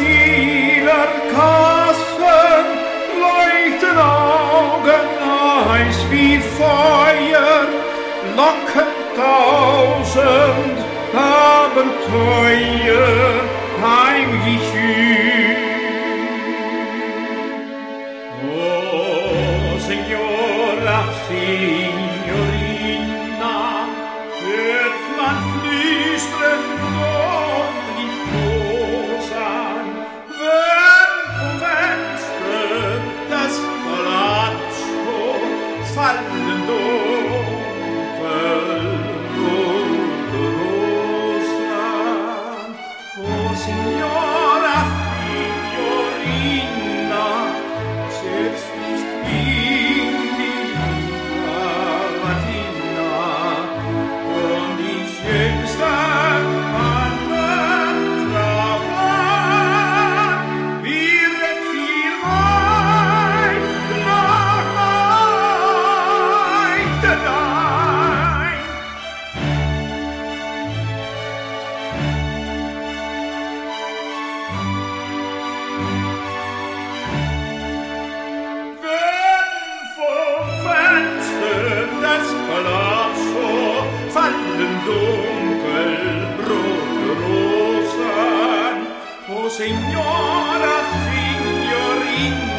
Schielerkassen, leuchten Augen heiß wie Feuer, locken tausend Abenteuer heimlich oh, Signorina, hört man flüstern signora signorina